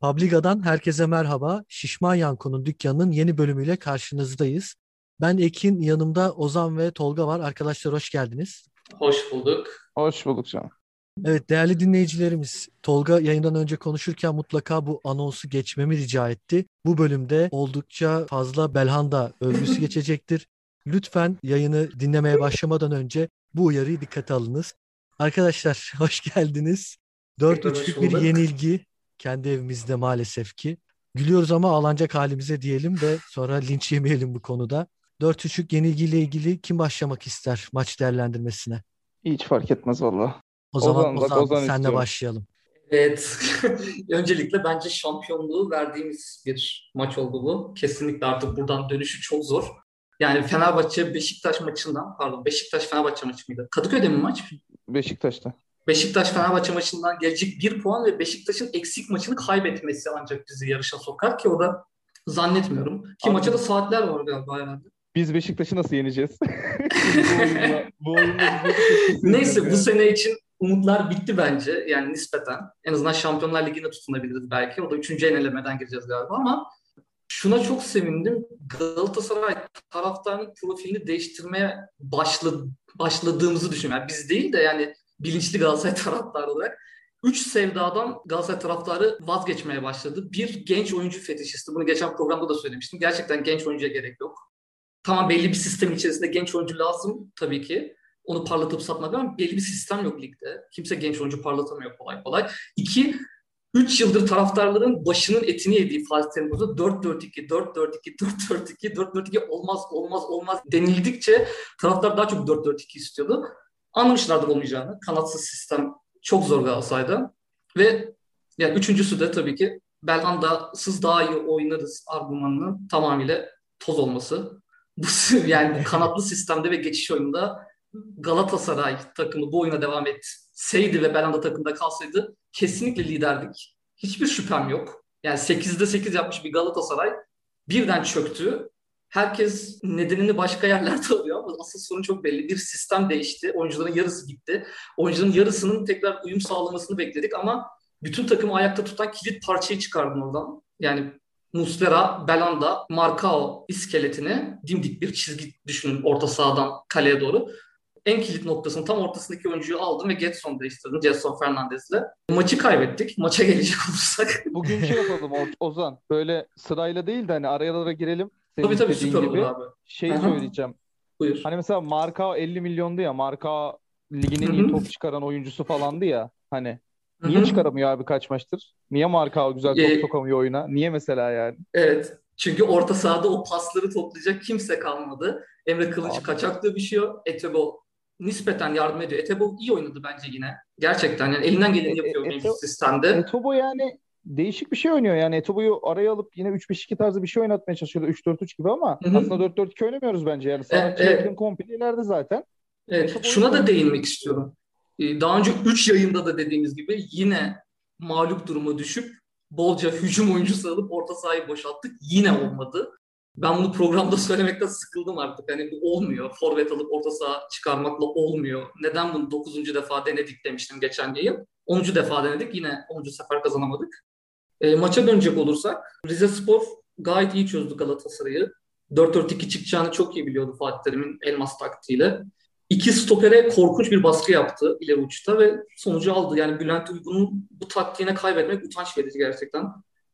Publiga'dan herkese merhaba. Şişman Yanko'nun dükkanının yeni bölümüyle karşınızdayız. Ben Ekin, yanımda Ozan ve Tolga var. Arkadaşlar hoş geldiniz. Hoş bulduk. Hoş bulduk canım. Evet değerli dinleyicilerimiz, Tolga yayından önce konuşurken mutlaka bu anonsu geçmemi rica etti. Bu bölümde oldukça fazla Belhanda övgüsü geçecektir. Lütfen yayını dinlemeye başlamadan önce bu uyarıyı dikkate alınız. Arkadaşlar hoş geldiniz. 4-3'lük bir yenilgi kendi evimizde maalesef ki. Gülüyoruz ama ağlanacak halimize diyelim ve sonra linç yemeyelim bu konuda. 4-3'lük yenilgiyle ilgili kim başlamak ister maç değerlendirmesine? Hiç fark etmez valla. O zaman Ozan, Ozan, Ozan senle başlayalım. Evet. Öncelikle bence şampiyonluğu verdiğimiz bir maç oldu bu. Kesinlikle artık buradan dönüşü çok zor. Yani Fenerbahçe Beşiktaş maçından pardon Beşiktaş Fenerbahçe maçı mıydı? Kadıköy'de mi maç? Beşiktaş'ta. Beşiktaş Fenerbahçe maçından gelecek bir puan ve Beşiktaş'ın eksik maçını kaybetmesi ancak bizi yarışa sokar ki o da zannetmiyorum. Ki Abi, maça da saatler var galiba herhalde. Biz Beşiktaş'ı nasıl yeneceğiz? bu oyunla, bu Neyse bu sene için umutlar bitti bence yani nispeten. En azından Şampiyonlar Ligi'nde tutunabiliriz belki. O da üçüncü enelemeden gireceğiz galiba ama şuna çok sevindim. Galatasaray taraftarının profilini değiştirmeye başladı, başladığımızı düşünüyorum. Yani biz değil de yani bilinçli Galatasaray taraftarı olarak. Üç sevdadan Galatasaray taraftarı vazgeçmeye başladı. Bir genç oyuncu fetişisti. Bunu geçen programda da söylemiştim. Gerçekten genç oyuncuya gerek yok. Tamam belli bir sistem içerisinde genç oyuncu lazım tabii ki. Onu parlatıp satmak ama belli bir sistem yok ligde. Kimse genç oyuncu parlatamıyor kolay kolay. İki, 3 yıldır taraftarların başının etini yediği Fatih Terim 4-4-2, 4-4-2, 4-4-2, 4-4-2 olmaz olmaz olmaz denildikçe taraftar daha çok 4-4-2 istiyordu. Anlamışlardı olmayacağını. Kanatsız sistem çok zor Galatasaray'da. Ve yani üçüncüsü de tabii ki Belhanda'sız daha iyi oynarız argümanının tamamıyla toz olması. Bu yani kanatlı sistemde ve geçiş oyununda Galatasaray takımı bu oyuna devam etseydi ve Belhanda takımda kalsaydı kesinlikle liderdik. Hiçbir şüphem yok. Yani 8'de 8 yapmış bir Galatasaray birden çöktü. Herkes nedenini başka yerlerde arıyor ama asıl sorun çok belli. Bir sistem değişti. Oyuncuların yarısı gitti. Oyuncuların yarısının tekrar uyum sağlamasını bekledik ama bütün takımı ayakta tutan kilit parçayı çıkardın oradan. Yani Muslera, Belanda, Marcao iskeletini dimdik bir çizgi düşünün orta sahadan kaleye doğru en kilit noktasının tam ortasındaki oyuncuyu aldım ve Getson değiştirdim. Getson Fernandez'le. Maçı kaybettik. Maça gelecek olursak. Bugün şey yapalım Ozan. Böyle sırayla değil de hani arayalara girelim. Senin tabii tabii süper gibi. abi. Şey Aha. söyleyeceğim. Buyur. Hani mesela Marka 50 milyondu ya. Marka ligin en iyi top çıkaran oyuncusu falandı ya. Hani Niye Hı-hı. çıkaramıyor abi kaç maçtır? Niye Marka güzel top ee, sokamıyor oyuna? Niye mesela yani? Evet. Çünkü orta sahada o pasları toplayacak kimse kalmadı. Emre Kılıç abi. kaçak dövüşüyor. Etebo nispeten yardım ediyor. Etebo iyi oynadı bence yine. Gerçekten yani elinden geleni e, yapıyor e, mevcut sistemde. Etebo yani değişik bir şey oynuyor yani. Etobo'yu araya alıp yine 3-5-2 tarzı bir şey oynatmaya çalışıyordu. 3-4-3 gibi ama Hı-hı. aslında 4-4-2 oynamıyoruz bence. Yani sanatçı evet, evet. komple ileride zaten. Evet. Şuna da değinmek istiyorum. Ee, daha önce 3 yayında da dediğimiz gibi yine mağlup duruma düşüp bolca hücum oyuncusu alıp orta sahayı boşalttık. Yine olmadı ben bunu programda söylemekten sıkıldım artık. Hani bu olmuyor. Forvet alıp orta saha çıkarmakla olmuyor. Neden bunu 9. defa denedik demiştim geçen yıl. 10. defa denedik. Yine 10. sefer kazanamadık. E, maça dönecek olursak Rize Spor gayet iyi çözdü Galatasaray'ı. 4-4-2 çıkacağını çok iyi biliyordu Fatih Terim'in elmas taktiğiyle. İki stopere korkunç bir baskı yaptı ileri uçta ve sonucu aldı. Yani Bülent Uygun'un bu taktiğine kaybetmek utanç verici gerçekten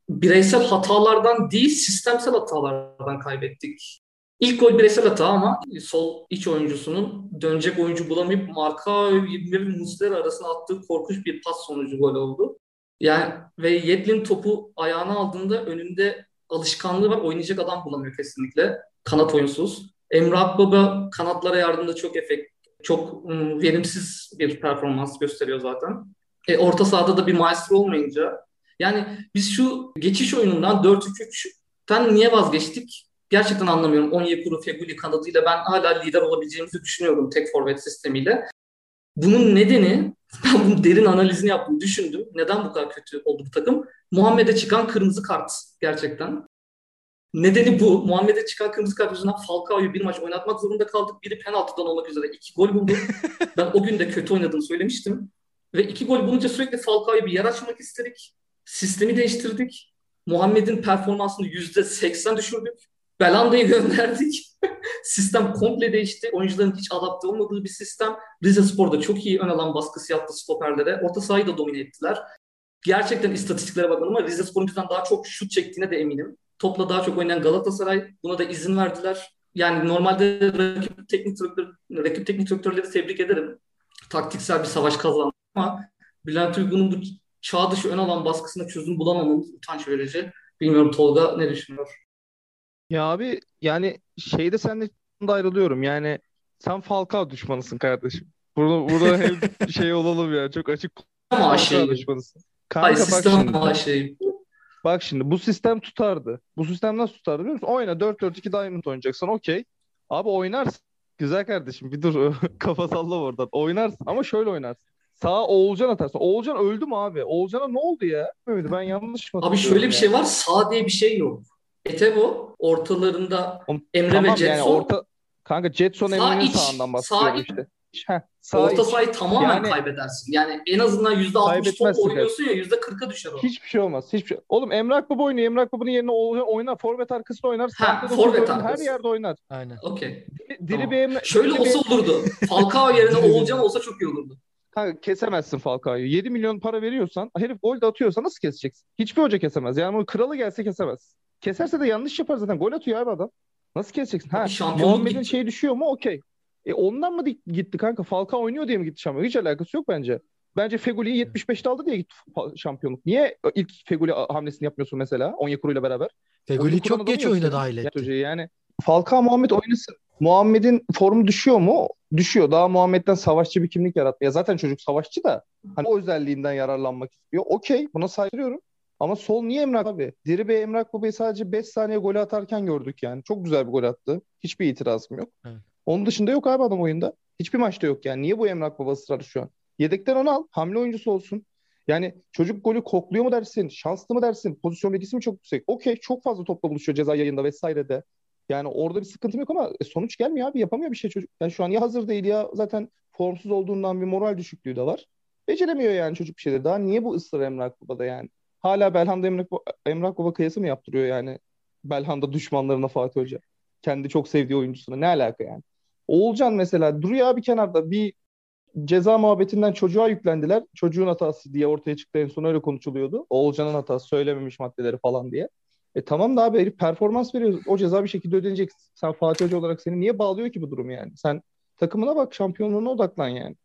bireysel hatalardan değil sistemsel hatalardan kaybettik. İlk gol bireysel hata ama sol iç oyuncusunun dönecek oyuncu bulamayıp Marka ve Muslera arasında attığı korkunç bir pas sonucu gol oldu. Yani ve Yedlin topu ayağına aldığında önünde alışkanlığı var. Oynayacak adam bulamıyor kesinlikle. Kanat oyunsuz. Emre Akbaba kanatlara yardımda çok efekt, çok verimsiz bir performans gösteriyor zaten. E, orta sahada da bir maestro olmayınca yani biz şu geçiş oyunundan 4-2-3'ten niye vazgeçtik? Gerçekten anlamıyorum. Onyekuru, Feguli kanadıyla ben hala lider olabileceğimizi düşünüyorum tek forvet sistemiyle. Bunun nedeni ben bunun derin analizini yaptım, düşündüm. Neden bu kadar kötü oldu bu takım? Muhammed'e çıkan kırmızı kart gerçekten. Nedeni bu. Muhammed'e çıkan kırmızı kart yüzünden Falcao'yu bir maç oynatmak zorunda kaldık. Biri penaltıdan olmak üzere iki gol buldu. ben o gün de kötü oynadığını söylemiştim. Ve iki gol bulunca sürekli Falcao'yu bir yer açmak istedik. Sistemi değiştirdik. Muhammed'in performansını %80 düşürdük. Belanda'yı gönderdik. sistem komple değişti. Oyuncuların hiç adapte olmadığı bir sistem. Rize Spor'da çok iyi ön alan baskısı yaptı stoperlere. Orta sahayı da domine ettiler. Gerçekten istatistiklere bakmadım ama Rize Spor'un daha çok şut çektiğine de eminim. Topla daha çok oynayan Galatasaray buna da izin verdiler. Yani normalde rakip teknik direktör, rakip teknik direktörleri tebrik ederim. Taktiksel bir savaş kazandı ama Bülent Uygun'un bu çağ dışı ön alan baskısına çözüm bulamamamız utanç verici. Bilmiyorum Tolga ne düşünüyor? Ya abi yani şeyde sen de ayrılıyorum. Yani sen Falcao düşmanısın kardeşim. Burada, burada hem şey olalım ya çok açık Ama şey. düşmanısın. Kanka Hayır, bak şimdi. Aşağı. Bak şimdi bu sistem tutardı. Bu sistem nasıl tutardı biliyor musun? Oyna 4-4-2 Diamond oynayacaksan okey. Abi oynarsın. Güzel kardeşim bir dur kafa salla oradan. Oynarsın ama şöyle oynarsın. Sağa Oğulcan atarsın. Oğulcan öldü mü abi? Oğulcan'a ne oldu ya? Ben yanlış mı Abi şöyle bir şey var. Sağ diye bir şey yok. Etebo ortalarında Emre tamam, ve Jetson. Yani orta, kanka Jetson Emre'nin sağından bahsediyorum işte. Heh, sağ Orta sahayı tamamen yani, kaybedersin. Yani en azından %60 top oynuyorsun ya %40'a düşer o. Hiçbir şey olmaz. Hiçbir şey. Oğlum Emrah Baba oynuyor. Emrah Baba'nın yerine oynar. Forvet arkasında oynar. Ha, forvet arkası. Her yerde oynar. Aynen. Okey. Diri tamam. bir Emre... Şöyle diri olsa bir... olurdu. Falcao yerine Oğulcan olsa çok iyi olurdu. Kanka kesemezsin Falcao'yu. 7 milyon para veriyorsan, herif gol de atıyorsa nasıl keseceksin? Hiçbir hoca kesemez. Yani bu kralı gelse kesemez. Keserse de yanlış yapar zaten. Gol atıyor abi adam. Nasıl keseceksin? Ha, Muhammed'in şey düşüyor mu? Okey. E ondan mı gitti kanka? Falcao oynuyor diye mi gitti şampiyonluk? Hiç alakası yok bence. Bence Feguli'yi 75'te aldı diye gitti şampiyonluk. Niye ilk Feguli hamlesini yapmıyorsun mesela Onyekuru ile beraber? Feguli çok geç oyuna dahil etti. Yani Falcao Muhammed oynasın. Muhammed'in formu düşüyor mu? Düşüyor. Daha Muhammed'den savaşçı bir kimlik yaratmaya. Zaten çocuk savaşçı da hani o özelliğinden yararlanmak istiyor. Okey buna saygılıyorum. Ama sol niye Emrah abi? Diri Bey Emrah Baba'yı sadece 5 saniye golü atarken gördük yani. Çok güzel bir gol attı. Hiçbir itirazım yok. Evet. Onun dışında yok abi adam oyunda. Hiçbir maçta yok yani. Niye bu Emrah Baba ısrarı şu an? Yedekten onu al. Hamle oyuncusu olsun. Yani çocuk golü kokluyor mu dersin? Şanslı mı dersin? Pozisyon bilgisi mi çok yüksek? Okey çok fazla topla buluşuyor ceza yayında vesairede. Yani orada bir sıkıntım yok ama e, sonuç gelmiyor abi. Yapamıyor bir şey çocuk. Yani şu an ya hazır değil ya zaten formsuz olduğundan bir moral düşüklüğü de var. Beceremiyor yani çocuk bir şeyleri. Daha niye bu ısrar Emrah Baba'da yani? Hala Belhanda Emrah, Emrah Baba kıyası mı yaptırıyor yani? Belhanda düşmanlarına Fatih Hoca. Kendi çok sevdiği oyuncusuna. Ne alaka yani? Oğulcan mesela duruyor abi kenarda bir ceza muhabbetinden çocuğa yüklendiler. Çocuğun hatası diye ortaya çıktı en son öyle konuşuluyordu. Oğulcan'ın hatası söylememiş maddeleri falan diye. E tamam da abi performans veriyor. O ceza bir şekilde ödenecek. Sen Fatih Hoca olarak seni niye bağlıyor ki bu durum yani? Sen takımına bak şampiyonluğuna odaklan yani.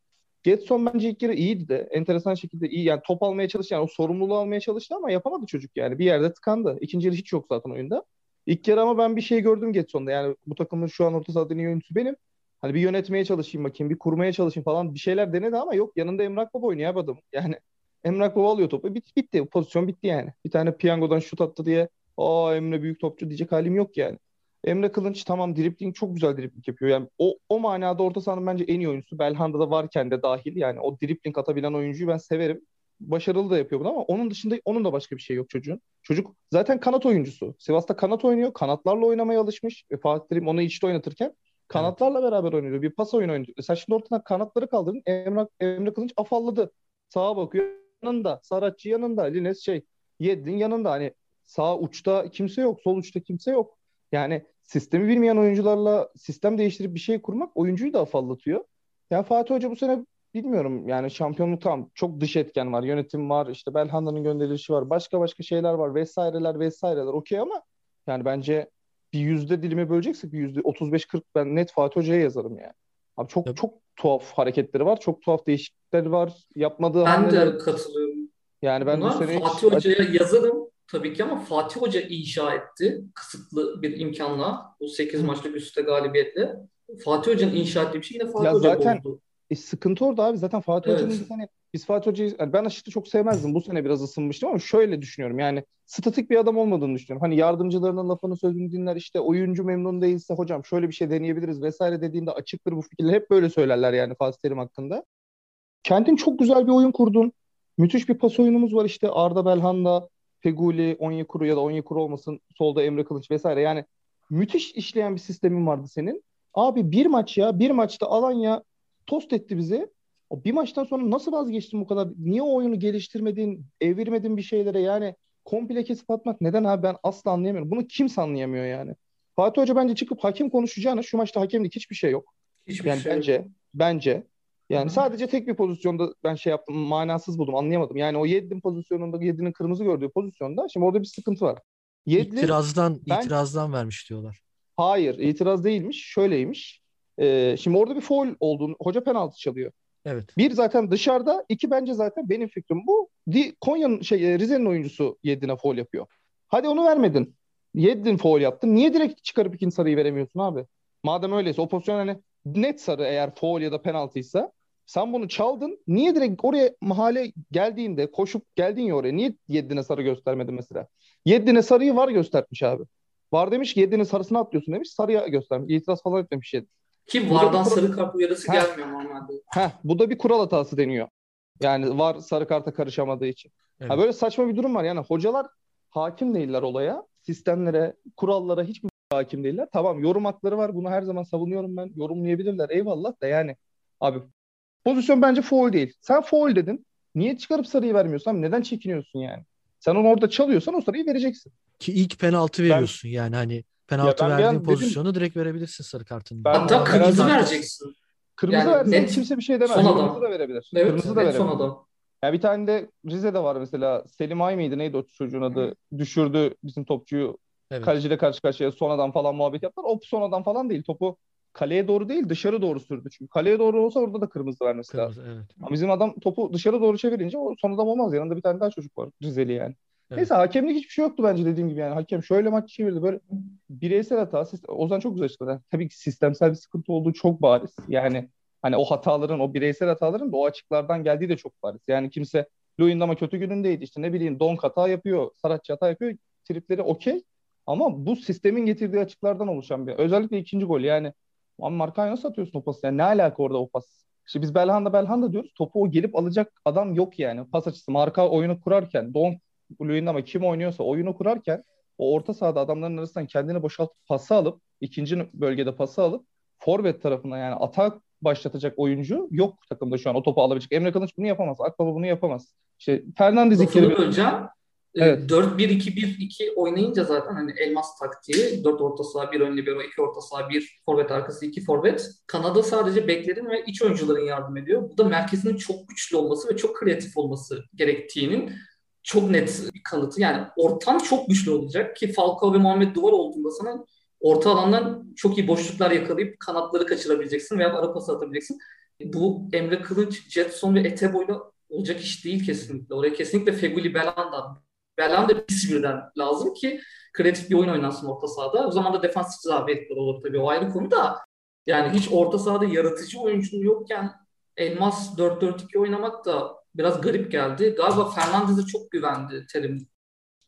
Getson bence ilk yarı iyiydi de. Enteresan şekilde iyi. Yani top almaya çalıştı. Yani o sorumluluğu almaya çalıştı ama yapamadı çocuk yani. Bir yerde tıkandı. İkinci yarı hiç yok zaten oyunda. İlk yarı ama ben bir şey gördüm Getson'da. Yani bu takımın şu an orta sahada en iyi benim. Hani bir yönetmeye çalışayım bakayım, bir kurmaya çalışayım falan bir şeyler denedi ama yok yanında Emrak Baba oynuyor adam. Yani Emrak Baba alıyor topu. Bit, bitti. Pozisyon bitti yani. Bir tane piyangodan şut attı diye aa Emre büyük topçu diyecek halim yok yani. Emre Kılınç tamam dripling çok güzel dripling yapıyor. Yani o, o manada orta sahanın bence en iyi oyuncusu. Belhanda'da varken de dahil yani o dripling atabilen oyuncuyu ben severim. Başarılı da yapıyor bunu ama onun dışında onun da başka bir şey yok çocuğun. Çocuk zaten kanat oyuncusu. Sivas'ta kanat oynuyor. Kanatlarla oynamaya alışmış. Ve Fatih Terim onu içte oynatırken Kanatlarla evet. beraber oynuyor. Bir pas oyunu oynuyor. Sen şimdi ortadan kanatları kaldırdın. Emre, Emre Kılınç afalladı. Sağa bakıyor. Yanında. Saratçı yanında. Lines şey. Yedlin yanında. Hani sağ uçta kimse yok. Sol uçta kimse yok. Yani sistemi bilmeyen oyuncularla sistem değiştirip bir şey kurmak oyuncuyu da afallatıyor. Yani Fatih Hoca bu sene bilmiyorum yani şampiyonluk tam çok dış etken var. Yönetim var. işte Belhanda'nın gönderilişi var. Başka başka şeyler var. Vesaireler vesaireler. Okey ama yani bence bir yüzde dilime böleceksek bir yüzde 35-40 ben net Fatih Hoca'ya yazarım yani. Abi çok Tabii. çok tuhaf hareketleri var. Çok tuhaf değişiklikleri var. Yapmadığı ben hamleler... de katılıyorum. Yani ben Buna bu sene Fatih hiç... Hoca'ya yazarım tabii ki ama Fatih Hoca inşa etti. Kısıtlı bir imkanla. Bu 8 maçlık üstte galibiyetle. Fatih Hoca'nın inşa ettiği bir şey yine Fatih ya Hoca zaten, bozdu. E, sıkıntı orada abi. Zaten Fatih evet. Hoca'nın hani biz Fatih Hoca'yı yani ben aşırı çok sevmezdim. Bu sene biraz ısınmıştım ama şöyle düşünüyorum. Yani statik bir adam olmadığını düşünüyorum. Hani yardımcılarının lafını sözünü dinler işte oyuncu memnun değilse hocam şöyle bir şey deneyebiliriz vesaire dediğinde açıktır bu fikirler. Hep böyle söylerler yani Fatih Terim hakkında. Kentin çok güzel bir oyun kurdun. Müthiş bir pas oyunumuz var işte Arda Belhanda, Feguli, Onyekuru ya da Onyekuru olmasın solda Emre Kılıç vesaire. Yani müthiş işleyen bir sistemin vardı senin. Abi bir maç ya bir maçta Alanya tost etti bizi. O bir maçtan sonra nasıl vazgeçtin bu kadar? Niye o oyunu geliştirmedin, evirmedin bir şeylere? Yani komple kesip atmak neden abi ben asla anlayamıyorum. Bunu kimse anlayamıyor yani. Fatih Hoca bence çıkıp hakem konuşacağına şu maçta hakemlik hiçbir şey yok. Hiçbir yani şey bence yok. bence yani Hı-hı. sadece tek bir pozisyonda ben şey yaptım manasız buldum anlayamadım. Yani o Yedlin pozisyonunda Yedlin'in kırmızı gördüğü pozisyonda şimdi orada bir sıkıntı var. Yedlin, itirazdan ben, itirazdan vermiş diyorlar. Hayır itiraz değilmiş şöyleymiş. Ee, şimdi orada bir foul olduğunu hoca penaltı çalıyor. Evet. Bir zaten dışarıda, iki bence zaten benim fikrim bu. Di, Konya'nın şey Rize'nin oyuncusu Yedlin'e foul yapıyor. Hadi onu vermedin. Yedlin foul yaptın. Niye direkt çıkarıp ikinci sarıyı veremiyorsun abi? Madem öyleyse o pozisyon hani net sarı eğer foul ya da penaltıysa sen bunu çaldın. Niye direkt oraya mahalle geldiğinde koşup geldin ya oraya niye Yedlin'e sarı göstermedin mesela? Yedlin'e sarıyı var göstermiş abi. Var demiş ki Yedlin'in sarısını atlıyorsun demiş. Sarıya göstermiş. İtiraz falan etmemiş Yedlin. Ki vardan sarı kart uyarısı heh, gelmiyor normalde. Heh, bu da bir kural hatası deniyor. Yani var sarı karta karışamadığı için. Evet. Ha, böyle saçma bir durum var. Yani hocalar hakim değiller olaya. Sistemlere, kurallara hiçbir hakim değiller. Tamam yorum hakları var. Bunu her zaman savunuyorum ben. Yorumlayabilirler. Eyvallah da yani abi pozisyon bence foul değil. Sen foul dedin. Niye çıkarıp sarıyı vermiyorsun? Neden çekiniyorsun yani? Sen onu orada çalıyorsan o sarıyı vereceksin. Ki ilk penaltı veriyorsun ben, yani hani penaltı verdiğin pozisyonu dedim, direkt verebilirsin sarı kartını. Ben, Hatta kırmızı vereceksin. Kırmızı yani versen net, kimse bir şey demez. Son adam. Kırmızı da verebilir. Evet, kırmızı da verebilir. Son adam. Ya bir tane de Rize'de var mesela Selim Ay mıydı neydi o çocuğun adı? Hı. Düşürdü bizim topçuyu evet. kaleciyle karşı karşıya sonradan falan muhabbet yaptılar. O sonradan falan değil. Topu kaleye doğru değil dışarı doğru sürdü. Çünkü kaleye doğru olsa orada da kırmızı vermesi kırmızı, lazım. Evet. Ama bizim adam topu dışarı doğru çevirince o son adam olmaz. Yanında bir tane daha çocuk var Rizeli yani. Evet. Neyse hakemlik hiçbir şey yoktu bence dediğim gibi yani. Hakem şöyle maç çevirdi böyle bireysel hata. Ozan çok güzel açıkladı. Tabii ki sistemsel bir sıkıntı olduğu çok bariz. Yani hani o hataların, o bireysel hataların da o açıklardan geldiği de çok bariz. Yani kimse Luyendama kötü günündeydi. İşte ne bileyim Don hata yapıyor, Saratçı hata yapıyor. Tripleri okey. Ama bu sistemin getirdiği açıklardan oluşan bir. Özellikle ikinci gol yani. Ama Marka'ya nasıl atıyorsun o pası? Yani ne alaka orada o pas? İşte biz Belhanda Belhanda diyoruz. Topu o gelip alacak adam yok yani. Pas açısı. Marka oyunu kurarken Don Luyendama kim oynuyorsa oyunu kurarken o orta sahada adamların arasından kendini boşaltıp pası alıp ikinci bölgede pası alıp forvet tarafına yani atak başlatacak oyuncu yok takımda şu an o topu alabilecek. Emre Kılıç bunu yapamaz. Akbaba bunu yapamaz. İşte Fernandez ilk böleceğim. Evet. 4-1-2-1-2 oynayınca zaten hani elmas taktiği 4 orta saha, 1 ön libero, 2 orta saha, 1 forvet arkası, 2 forvet. Kanada sadece beklerin ve iç oyuncuların yardım ediyor. Bu da merkezinin çok güçlü olması ve çok kreatif olması gerektiğinin çok net bir kanıtı. Yani ortam çok güçlü olacak ki Falcao ve Muhammed Duvar olduğunda sana orta alandan çok iyi boşluklar yakalayıp kanatları kaçırabileceksin veya ara pası atabileceksin. Bu Emre Kılıç, Jetson ve Etebo'yla olacak iş değil kesinlikle. Oraya kesinlikle Feguli Belanda. Belanda ikisi birden lazım ki kreatif bir oyun oynansın orta sahada. O zaman da defansif zafiyetler olur tabii o ayrı konu da. Yani hiç orta sahada yaratıcı oyuncunun yokken Elmas 4-4-2 oynamak da biraz garip geldi. Galiba Fernandez'e çok güvendi Terim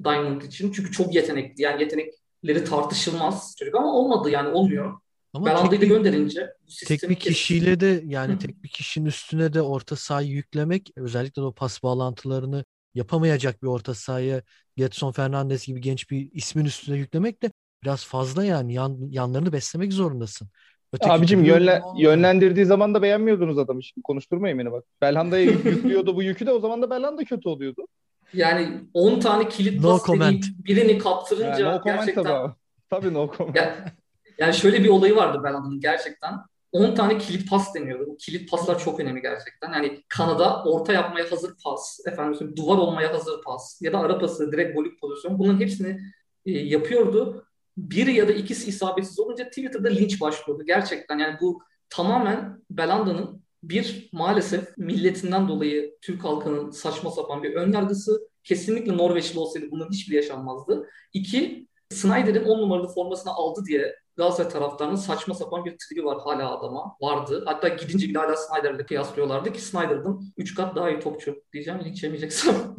Diamond için. Çünkü çok yetenekli. Yani yetenekleri tartışılmaz çocuk ama olmadı yani olmuyor. Ama Belanda'yı da gönderince bu tek bir kişiyle de yani tek bir kişinin üstüne de orta sahayı yüklemek özellikle de o pas bağlantılarını yapamayacak bir orta sahaya Getson Fernandez gibi genç bir ismin üstüne yüklemek de biraz fazla yani yan, yanlarını beslemek zorundasın. Öteki Abicim yönle, yönlendirdiği zaman da beğenmiyordunuz adamı. Şimdi konuşturmayın beni bak. Belhanda'ya yüklüyordu bu yükü de o zaman da Belhanda kötü oluyordu. Yani 10 tane kilit no pas birini kaptırınca yani no gerçekten... Tabii. tabii no comment. Ya, yani şöyle bir olayı vardı Belhanda'nın gerçekten. 10 tane kilit pas deniyordu. Bu kilit paslar çok önemli gerçekten. Yani Kanada orta yapmaya hazır pas, efendim duvar olmaya hazır pas ya da ara pası, direkt golük pozisyon. Bunların hepsini e, yapıyordu bir ya da ikisi isabetsiz olunca Twitter'da linç başlıyordu. Gerçekten yani bu tamamen Belanda'nın bir maalesef milletinden dolayı Türk halkının saçma sapan bir önyargısı. Kesinlikle Norveçli olsaydı bunun hiçbir yaşanmazdı. İki, Snyder'in 10 numaralı formasını aldı diye Galatasaray taraftarının saçma sapan bir tribi var hala adama. Vardı. Hatta gidince bile hala Snyder'le kıyaslıyorlardı ki Snyder'dan 3 kat daha iyi topçu. Diyeceğim linç yemeyeceksin.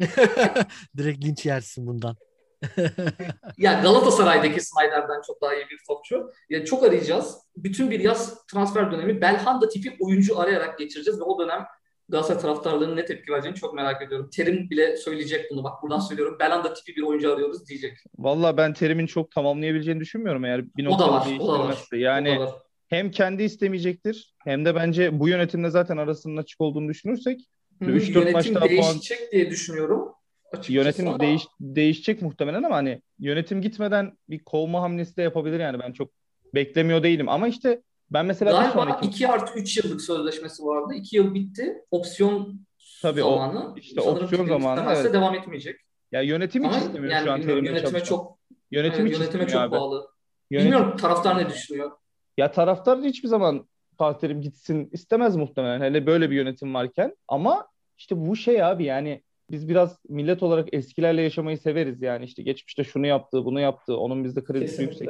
Direkt linç yersin bundan ya Galatasaray'daki Snyder'den çok daha iyi bir topçu. Ya çok arayacağız. Bütün bir yaz transfer dönemi Belhanda tipi oyuncu arayarak geçireceğiz ve o dönem Galatasaray taraftarlarının ne tepki vereceğini çok merak ediyorum. Terim bile söyleyecek bunu. Bak buradan söylüyorum. Belhanda tipi bir oyuncu arıyoruz diyecek. Valla ben Terim'in çok tamamlayabileceğini düşünmüyorum eğer bir noktada değiştirmezse. Yani o hem kendi istemeyecektir hem de bence bu yönetimle zaten arasının açık olduğunu düşünürsek 3-4 maç daha değişecek puan... diye düşünüyorum. Açıkçası yönetim ama... değiş, değişecek muhtemelen ama hani yönetim gitmeden bir kovma hamlesi de yapabilir yani ben çok beklemiyor değilim ama işte ben mesela Galiba sonraki... 2 artı 3 yıllık sözleşmesi vardı. 2 yıl bitti. Opsiyon Tabii zamanı. O, işte Sanırım opsiyon zamanı evet. devam etmeyecek. Ya yönetim hiç istemiyor yani, şu an yönetime çalışan. çok yönetim yani, yönetime çok abi. bağlı. Yönetim... Bilmiyorum taraftar ne düşünüyor? Ya taraftar hiçbir zaman Fatih Terim gitsin istemez muhtemelen. Hele böyle bir yönetim varken. Ama işte bu şey abi yani biz biraz millet olarak eskilerle yaşamayı severiz yani işte geçmişte şunu yaptı, bunu yaptı, onun bizde kredisi yüksek.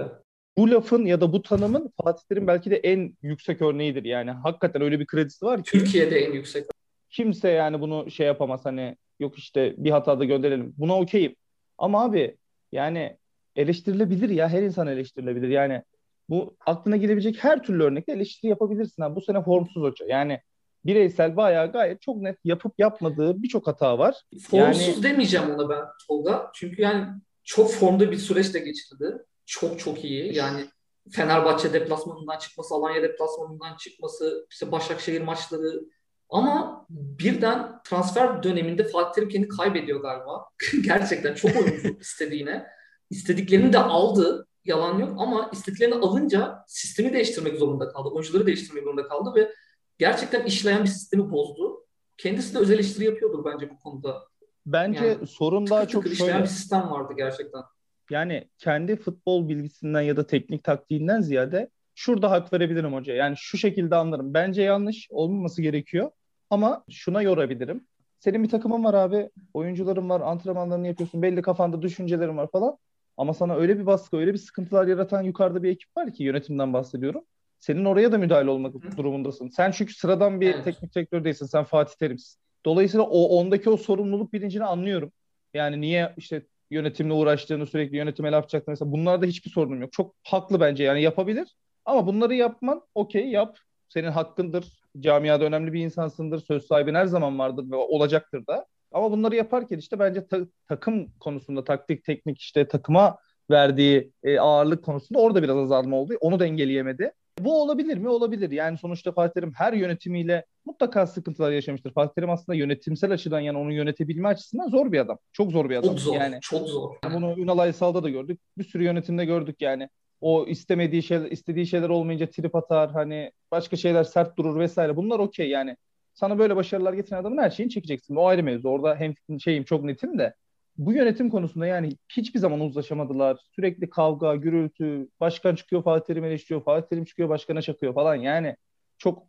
Bu lafın ya da bu tanımın Fatih Terim belki de en yüksek örneğidir yani. Hakikaten öyle bir kredisi var ki. Türkiye'de en yüksek. Kimse yani bunu şey yapamaz hani yok işte bir hatada gönderelim. Buna okeyim. Ama abi yani eleştirilebilir ya her insan eleştirilebilir. Yani bu aklına gelebilecek her türlü örnekte eleştiri yapabilirsin. Ha. Bu sene formsuz hoca. Yani bireysel bayağı gayet çok net yapıp yapmadığı birçok hata var. Formsuz yani... demeyeceğim ona ben Tolga. Çünkü yani çok formda bir süreç de geçirdi. Çok çok iyi. Yani Fenerbahçe deplasmanından çıkması, Alanya deplasmanından çıkması, işte Başakşehir maçları ama birden transfer döneminde Fatih Terim kendini kaybediyor galiba. Gerçekten çok oyuncu istediğine. İstediklerini de aldı. Yalan yok ama istediklerini alınca sistemi değiştirmek zorunda kaldı. Oyuncuları değiştirmek zorunda kaldı ve gerçekten işleyen bir sistemi bozdu. Kendisi de öz eleştiri yapıyordur bence bu konuda. Bence yani, sorun daha çok şöyle. işleyen bir sistem vardı gerçekten. Yani kendi futbol bilgisinden ya da teknik taktiğinden ziyade şurada hak verebilirim hoca. Yani şu şekilde anlarım. Bence yanlış olmaması gerekiyor. Ama şuna yorabilirim. Senin bir takımın var abi. Oyuncuların var. Antrenmanlarını yapıyorsun. Belli kafanda düşüncelerin var falan. Ama sana öyle bir baskı, öyle bir sıkıntılar yaratan yukarıda bir ekip var ki yönetimden bahsediyorum. Senin oraya da müdahale olmak Hı. durumundasın. Sen çünkü sıradan bir evet. teknik direktör değilsin. Sen Fatih Terim'sin. Dolayısıyla o ondaki o sorumluluk bilincini anlıyorum. Yani niye işte yönetimle uğraştığını sürekli yönetime laf çaktığını mesela bunlarda hiçbir sorunum yok. Çok haklı bence yani yapabilir. Ama bunları yapman okey yap. Senin hakkındır. Camiada önemli bir insansındır. Söz sahibin her zaman vardır ve olacaktır da. Ama bunları yaparken işte bence ta- takım konusunda taktik, teknik işte takıma verdiği e, ağırlık konusunda orada biraz azalma oldu. Onu dengeleyemedi. Bu olabilir mi? Olabilir. Yani sonuçta Fatih Terim her yönetimiyle mutlaka sıkıntılar yaşamıştır. Fatih Terim aslında yönetimsel açıdan yani onu yönetebilme açısından zor bir adam. Çok zor bir adam. Çok zor. Yani, çok zor. Bunu Ünal Aysal'da da gördük. Bir sürü yönetimde gördük yani. O istemediği şeyler, istediği şeyler olmayınca trip atar. Hani başka şeyler sert durur vesaire. Bunlar okey yani. Sana böyle başarılar getiren adamın her şeyini çekeceksin. O ayrı mevzu. Orada hem şeyim çok netim de bu yönetim konusunda yani hiçbir zaman uzlaşamadılar. Sürekli kavga, gürültü, başkan çıkıyor Fatih Terim eleştiriyor, Fatih Terim çıkıyor başkana çakıyor falan. Yani çok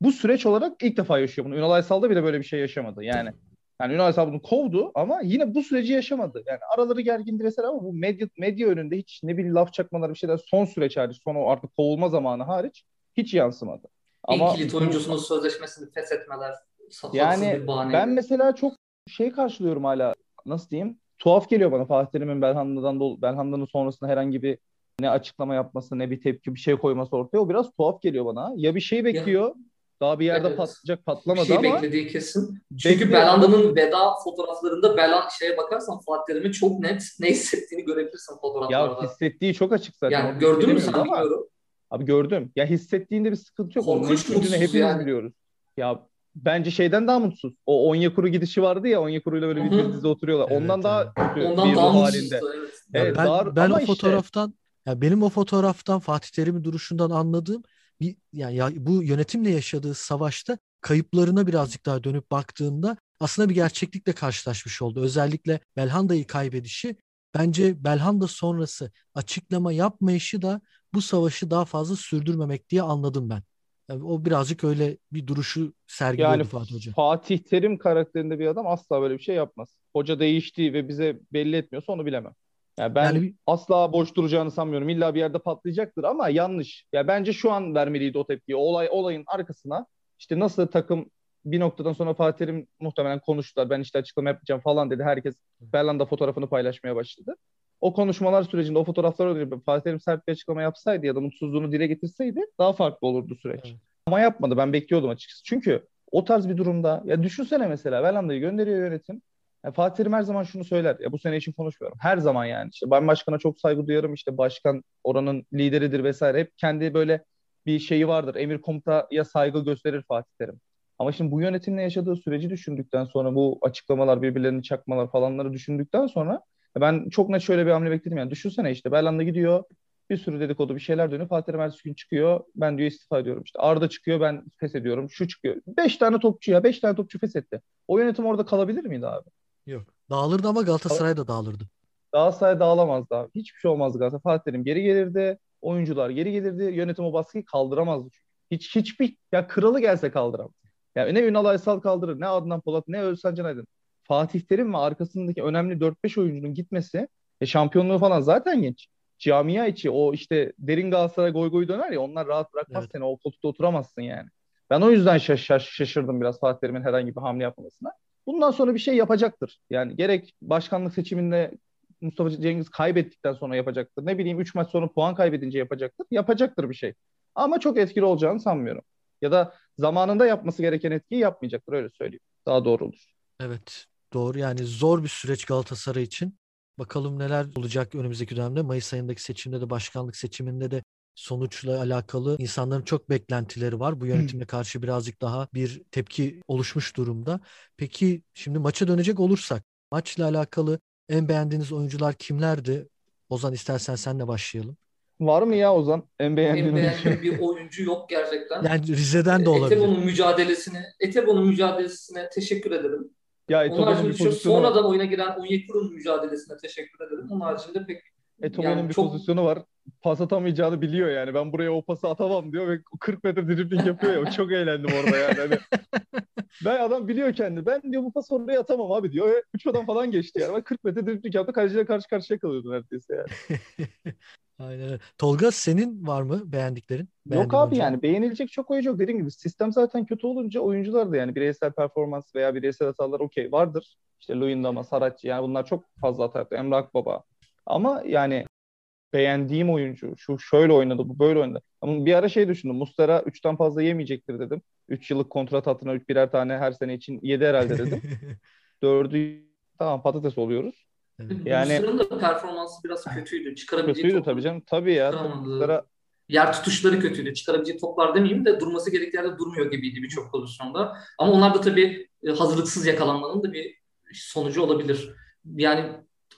bu süreç olarak ilk defa yaşıyor bunu. Ünal Aysal'da bile böyle bir şey yaşamadı. Yani yani Ünal Aysal bunu kovdu ama yine bu süreci yaşamadı. Yani araları gergindi vesaire ama bu medya, medya önünde hiç ne bileyim laf çakmaları bir şeyler son süreç hariç, son o artık kovulma zamanı hariç hiç yansımadı. Ama İlk kilit oyuncusunun sözleşmesini feshetmeler yani ben mesela çok şey karşılıyorum hala nasıl diyeyim tuhaf geliyor bana Fatih Terim'in Belhanda'dan Belhanda'nın sonrasında herhangi bir ne açıklama yapması ne bir tepki bir şey koyması ortaya o biraz tuhaf geliyor bana. Ya bir şey bekliyor ya, daha bir yerde evet. patlayacak patlamadı bir şey ama. beklediği kesin. Çünkü bekliyor. Belhanda'nın veda fotoğraflarında Belan şeye bakarsan Fatih Terim'in çok net ne hissettiğini görebilirsin fotoğraflarda. Ya hissettiği çok açık zaten. Yani gördün mü sen ama. Abi gördüm. Ya hissettiğinde bir sıkıntı yok. Korkunç mutsuz hepimiz yani. biliyoruz. Ya bence şeyden daha mutsuz. O Onyekuru gidişi vardı ya Onyekuru'yla böyle bir dizi oturuyorlar. Evet, Ondan evet. daha kötü Ondan bir daha halinde. Evet. evet ben daha, ben o işte... fotoğraftan ya benim o fotoğraftan Fatih Terim'in duruşundan anladığım bir yani ya, bu yönetimle yaşadığı savaşta kayıplarına birazcık daha dönüp baktığında aslında bir gerçeklikle karşılaşmış oldu. Özellikle Belhanda'yı kaybedişi bence Belhanda sonrası açıklama yapmayışı da bu savaşı daha fazla sürdürmemek diye anladım ben. Yani o birazcık öyle bir duruşu sergiliyordu yani, Fatih Hoca. Fatih Terim karakterinde bir adam asla böyle bir şey yapmaz. Hoca değişti ve bize belli etmiyorsa onu bilemem. Yani ben yani, asla boş duracağını sanmıyorum. İlla bir yerde patlayacaktır ama yanlış. Ya yani bence şu an vermeliydi o tepkiyi. Olay olayın arkasına işte nasıl takım bir noktadan sonra Fatih Terim muhtemelen konuştular. Ben işte açıklama yapacağım falan dedi. Herkes Berlanda fotoğrafını paylaşmaya başladı o konuşmalar sürecinde o fotoğraflar öyle Fatih Terim sert bir açıklama yapsaydı ya da mutsuzluğunu dile getirseydi daha farklı olurdu süreç. Evet. Ama yapmadı. Ben bekliyordum açıkçası. Çünkü o tarz bir durumda ya düşünsene mesela Belhanda'yı gönderiyor yönetim. Ya Fatih Terim her zaman şunu söyler. Ya bu sene için konuşmuyorum. Her zaman yani. işte ben başkana çok saygı duyarım. İşte başkan oranın lideridir vesaire. Hep kendi böyle bir şeyi vardır. Emir komutaya saygı gösterir Fatih Terim. Ama şimdi bu yönetimle yaşadığı süreci düşündükten sonra bu açıklamalar birbirlerini çakmalar falanları düşündükten sonra ben çok net şöyle bir hamle bekledim yani. Düşünsene işte Berlanda gidiyor bir sürü dedikodu bir şeyler dönüyor. Fatih Terim ertesi gün çıkıyor. Ben diyor istifa ediyorum. İşte Arda çıkıyor ben pes ediyorum. Şu çıkıyor. Beş tane topçu ya. Beş tane topçu feshetti. O yönetim orada kalabilir miydi abi? Yok. Dağılırdı ama Galatasaray da dağılırdı. Galatasaray dağılamazdı abi. Hiçbir şey olmazdı Galatasaray. Fatih Terim geri gelirdi. Oyuncular geri gelirdi. Yönetim o baskıyı kaldıramazdı. Hiç hiçbir ya kralı gelse kaldıramaz. Yani ne Ünal Aysal kaldırır, ne Adnan Polat, ne Özcan Can Aydın. Fatih Terim ve arkasındaki önemli 4-5 oyuncunun gitmesi e, şampiyonluğu falan zaten genç. Camia içi o işte derin Galatasaray goy goy döner ya onlar rahat bırakmaz evet. seni. O koltukta oturamazsın yani. Ben o yüzden şaş şaş şaşırdım biraz Fatih Terim'in herhangi bir hamle yapmamasına. Bundan sonra bir şey yapacaktır. Yani gerek başkanlık seçiminde Mustafa Cengiz kaybettikten sonra yapacaktır. Ne bileyim 3 maç sonra puan kaybedince yapacaktır. Yapacaktır bir şey. Ama çok etkili olacağını sanmıyorum. Ya da zamanında yapması gereken etkiyi yapmayacaktır öyle söyleyeyim. Daha doğru olur. Evet doğru yani zor bir süreç Galatasaray için. Bakalım neler olacak önümüzdeki dönemde. Mayıs ayındaki seçimde de başkanlık seçiminde de sonuçla alakalı insanların çok beklentileri var. Bu yönetimle karşı birazcık daha bir tepki oluşmuş durumda. Peki şimdi maça dönecek olursak maçla alakalı en beğendiğiniz oyuncular kimlerdi? Ozan istersen senle başlayalım. Var mı ya Ozan? En beğendiğin en beğendiğim bir oyuncu yok gerçekten. Yani Rize'den de olabilir. Etebo'nun mücadelesine, Etebo'nun mücadelesine teşekkür ederim. Ya Etebo'nun bir pozisyonu Sonradan oyuna giren Onyekuru'nun mücadelesine teşekkür ederim. Onun haricinde pek Etebo'nun yani bir çok... pozisyonu var. Pas atamayacağını biliyor yani. Ben buraya o pası atamam diyor ve 40 metre dribling yapıyor ya. Çok eğlendim orada yani. Hani ben adam biliyor kendi. Ben diyor bu pas oraya atamam abi diyor. Ve 3 adam falan geçti yani. Ben 40 metre dribling yaptı. Kaleciyle karşı karşıya kalıyordu neredeyse yani. Aynen Tolga senin var mı beğendiklerin? Yok abi oyuncu. yani beğenilecek çok oyuncu yok. Dediğim gibi sistem zaten kötü olunca oyuncular da yani bireysel performans veya bireysel hatalar okey vardır. İşte Luyendama, Saratçı yani bunlar çok fazla hata yaptı. Emrah Baba. Ama yani beğendiğim oyuncu şu şöyle oynadı bu böyle oynadı. Ama bir ara şey düşündüm. Mustara 3'ten fazla yemeyecektir dedim. 3 yıllık kontrat hatına 3 birer tane her sene için yedi herhalde dedim. Dördü tamam patates oluyoruz. Yani Muslera'nın da performansı biraz kötüydü. Çıkarabileceği kötüydü tabii canım. Tabii ya. Mustara... Yer tutuşları kötüydü. Çıkarabileceği toplar demeyeyim de durması gerektiği yerde durmuyor gibiydi birçok pozisyonda. Ama onlar da tabii e, hazırlıksız yakalanmanın da bir sonucu olabilir. Yani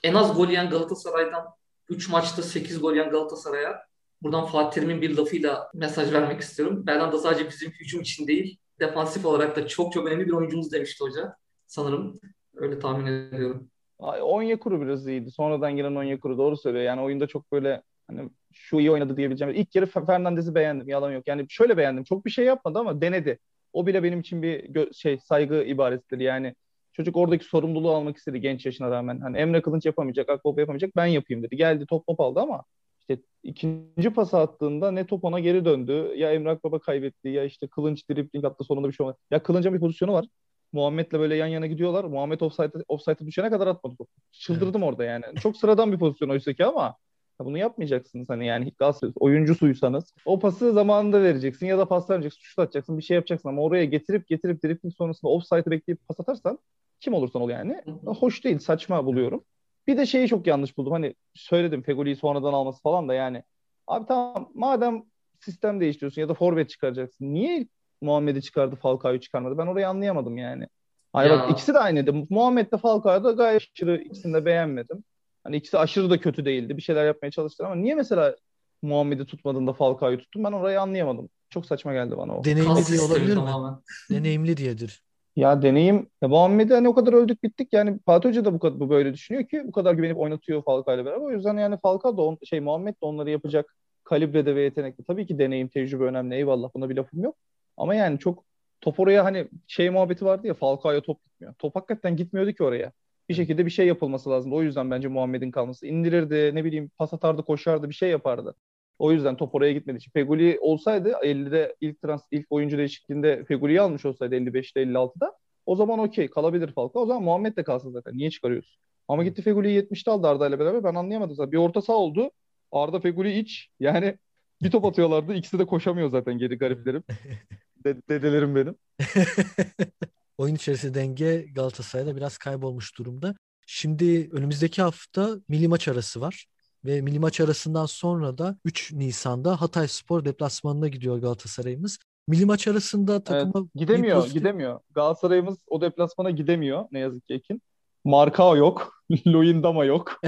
en az gol yiyen Galatasaray'dan 3 maçta 8 gol yiyen Galatasaray'a buradan Fatih Terim'in bir lafıyla mesaj vermek istiyorum. Belhanda sadece bizim hücum için değil, defansif olarak da çok çok önemli bir oyuncumuz demişti hoca. Sanırım öyle tahmin ediyorum. Onyekuru biraz iyiydi. Sonradan giren Onyekuru doğru söylüyor. Yani oyunda çok böyle hani şu iyi oynadı diyebileceğim. İlk yarı Fernandez'i beğendim. Yalan yok. Yani şöyle beğendim. Çok bir şey yapmadı ama denedi. O bile benim için bir şey saygı ibaresidir. Yani çocuk oradaki sorumluluğu almak istedi genç yaşına rağmen. Hani Emre Kılınç yapamayacak, Akbaba yapamayacak ben yapayım dedi. Geldi top top aldı ama işte ikinci pas attığında ne top ona geri döndü. Ya Emre Akbaba kaybetti ya işte Kılınç dribling attı sonunda bir şey olmadı. Ya Kılınç'ın bir pozisyonu var. Muhammed'le böyle yan yana gidiyorlar. Muhammed offside'a offside düşene kadar atmadı topu. Çıldırdım evet. orada yani. Çok sıradan bir pozisyon oysa ki ama bunu yapmayacaksınız hani yani Galatasaray oyuncusuysanız. O pası zamanında vereceksin ya da pas vereceksin, şut atacaksın, bir şey yapacaksın ama oraya getirip getirip dribling sonrasında offside'ı bekleyip pas atarsan kim olursan ol yani. Hoş değil, saçma buluyorum. Bir de şeyi çok yanlış buldum. Hani söyledim Fegoli'yi sonradan alması falan da yani. Abi tamam madem sistem değiştiriyorsun ya da forvet çıkaracaksın. Niye Muhammed'i çıkardı Falcao'yu çıkarmadı? Ben orayı anlayamadım yani. Hani bak ikisi de aynıydı. Muhammed de Falcao da gayet aşırı ikisini de beğenmedim. Hani ikisi aşırı da kötü değildi. Bir şeyler yapmaya çalıştılar ama niye mesela Muhammed'i tutmadığında Falcao'yu tuttun? Ben orayı anlayamadım. Çok saçma geldi bana o. Deneyimli diye olabilir mi? Deneyimli diyedir. Ya deneyim. Ya Muhammed'i hani o kadar öldük bittik yani Fatih Hoca da bu, kadar, bu böyle düşünüyor ki bu kadar güvenip oynatıyor Falcao ile beraber. O yüzden yani Falcao da on, şey Muhammed de onları yapacak kalibrede ve yetenekli. Tabii ki deneyim, tecrübe önemli. Eyvallah buna bir lafım yok. Ama yani çok top oraya hani şey muhabbeti vardı ya Falcao'ya top gitmiyor. Top hakikaten gitmiyordu ki oraya. Bir şekilde bir şey yapılması lazım. O yüzden bence Muhammed'in kalması. indirirdi, ne bileyim pas atardı, koşardı, bir şey yapardı. O yüzden top oraya gitmediği için. Feguli olsaydı 50'de ilk trans ilk oyuncu değişikliğinde Feguli'yi almış olsaydı 55'te 56'da o zaman okey kalabilir Falcao. O zaman Muhammed de kalsın zaten. Niye çıkarıyorsun? Ama gitti Feguli'yi 70'te aldı Arda ile beraber. Ben anlayamadım zaten. Bir orta saha oldu. Arda Feguli iç. Yani bir top atıyorlardı. İkisi de koşamıyor zaten geri gariplerim. De- dedelerim benim. Oyun içerisinde denge Galatasaray'da biraz kaybolmuş durumda. Şimdi önümüzdeki hafta milli maç arası var. Ve milli maç arasından sonra da 3 Nisan'da Hatay Spor deplasmanına gidiyor Galatasaray'ımız. Milli maç arasında takıma evet, gidemiyor, pozitif... gidemiyor. Galatasaray'ımız o deplasmana gidemiyor ne yazık ki Ekin. Markao yok. Loyindama yok.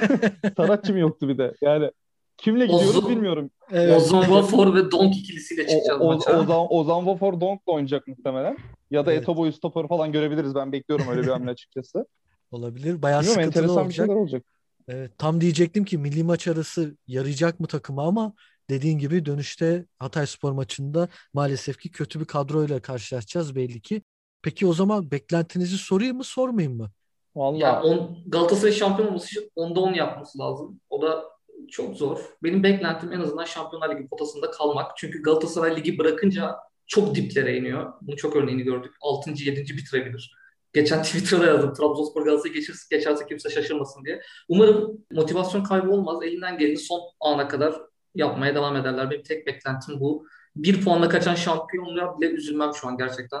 Saratçı mı yoktu bir de? Yani kimle gidiyoruz Ozan, bilmiyorum. Evet. Ozan Vafor ve Donk ikilisiyle çıkacağız o, o, maça. Ozan, Ozan Vafor Donk'la oynayacak muhtemelen. Ya da evet. Etobo'yu stoper falan görebiliriz. Ben bekliyorum öyle bir hamle açıkçası. Olabilir. Bayağı Bilmiyorum, sıkıntılı enteresan olacak. bir şeyler olacak. Evet, tam diyecektim ki milli maç arası yarayacak mı takıma ama dediğin gibi dönüşte Hatay Spor maçında maalesef ki kötü bir kadroyla karşılaşacağız belli ki. Peki o zaman beklentinizi sorayım mı sormayayım mı? Vallahi. Ya on, Galatasaray şampiyon olması için onda 10 yapması lazım. O da çok zor. Benim beklentim en azından Şampiyonlar Ligi potasında kalmak. Çünkü Galatasaray Ligi bırakınca çok diplere iniyor. Bunu çok örneğini gördük. 6. 7. bitirebilir. Geçen Twitter'da yazdım. Trabzonspor Galatasaray geçirse, geçerse kimse şaşırmasın diye. Umarım motivasyon kaybı olmaz. Elinden geleni son ana kadar yapmaya devam ederler. Benim tek beklentim bu. Bir puanla kaçan şampiyonluğa bile üzülmem şu an gerçekten.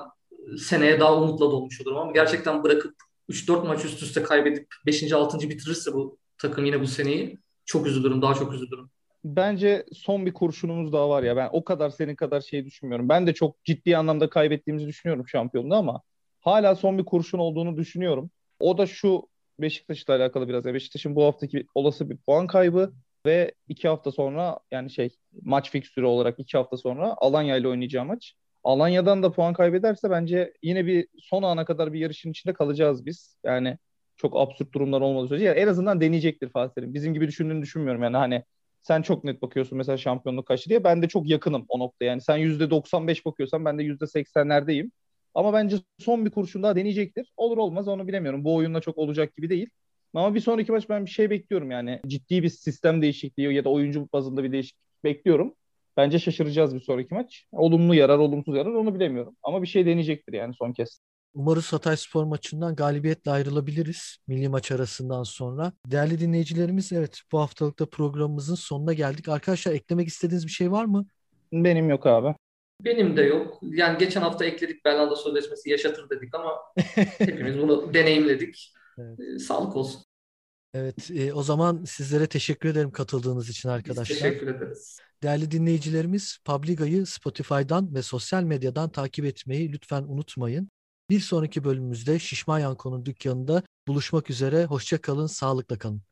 Seneye daha umutla dolmuş olurum ama gerçekten bırakıp 3-4 maç üst üste kaybedip 5. 6. bitirirse bu takım yine bu seneyi çok üzülürüm. Daha çok üzülürüm. Bence son bir kurşunumuz daha var ya. Ben o kadar senin kadar şey düşünmüyorum. Ben de çok ciddi anlamda kaybettiğimizi düşünüyorum şampiyonluğu ama hala son bir kurşun olduğunu düşünüyorum. O da şu Beşiktaş'la alakalı biraz. Beşiktaş'ın bu haftaki olası bir puan kaybı ve iki hafta sonra yani şey maç fikstürü olarak iki hafta sonra Alanya ile oynayacağı maç. Alanya'dan da puan kaybederse bence yine bir son ana kadar bir yarışın içinde kalacağız biz. Yani çok absürt durumlar olmadığı sürece yani en azından deneyecektir Fatih Terim. Bizim gibi düşündüğünü düşünmüyorum yani hani sen çok net bakıyorsun mesela şampiyonluk kaçı diye. Ben de çok yakınım o nokta yani. Sen %95 bakıyorsan ben de %80'lerdeyim. Ama bence son bir kurşun daha deneyecektir. Olur olmaz onu bilemiyorum. Bu oyunla çok olacak gibi değil. Ama bir sonraki maç ben bir şey bekliyorum yani. Ciddi bir sistem değişikliği ya da oyuncu bazında bir değişiklik bekliyorum. Bence şaşıracağız bir sonraki maç. Olumlu yarar, olumsuz yarar onu bilemiyorum. Ama bir şey deneyecektir yani son kez. Umarız Hatay Spor maçından galibiyetle ayrılabiliriz milli maç arasından sonra. Değerli dinleyicilerimiz evet bu haftalıkta programımızın sonuna geldik. Arkadaşlar eklemek istediğiniz bir şey var mı? Benim yok abi. Benim de yok. Yani geçen hafta ekledik Belhanda Sözleşmesi yaşatır dedik ama hepimiz bunu deneyimledik. Evet. Ee, sağlık olsun. Evet, e, o zaman sizlere teşekkür ederim katıldığınız için arkadaşlar. Biz teşekkür ederiz. Değerli dinleyicilerimiz, Publiga'yı Spotify'dan ve sosyal medyadan takip etmeyi lütfen unutmayın. Bir sonraki bölümümüzde Şişman Yanko'nun dükkanında buluşmak üzere. Hoşça kalın, sağlıkla kalın.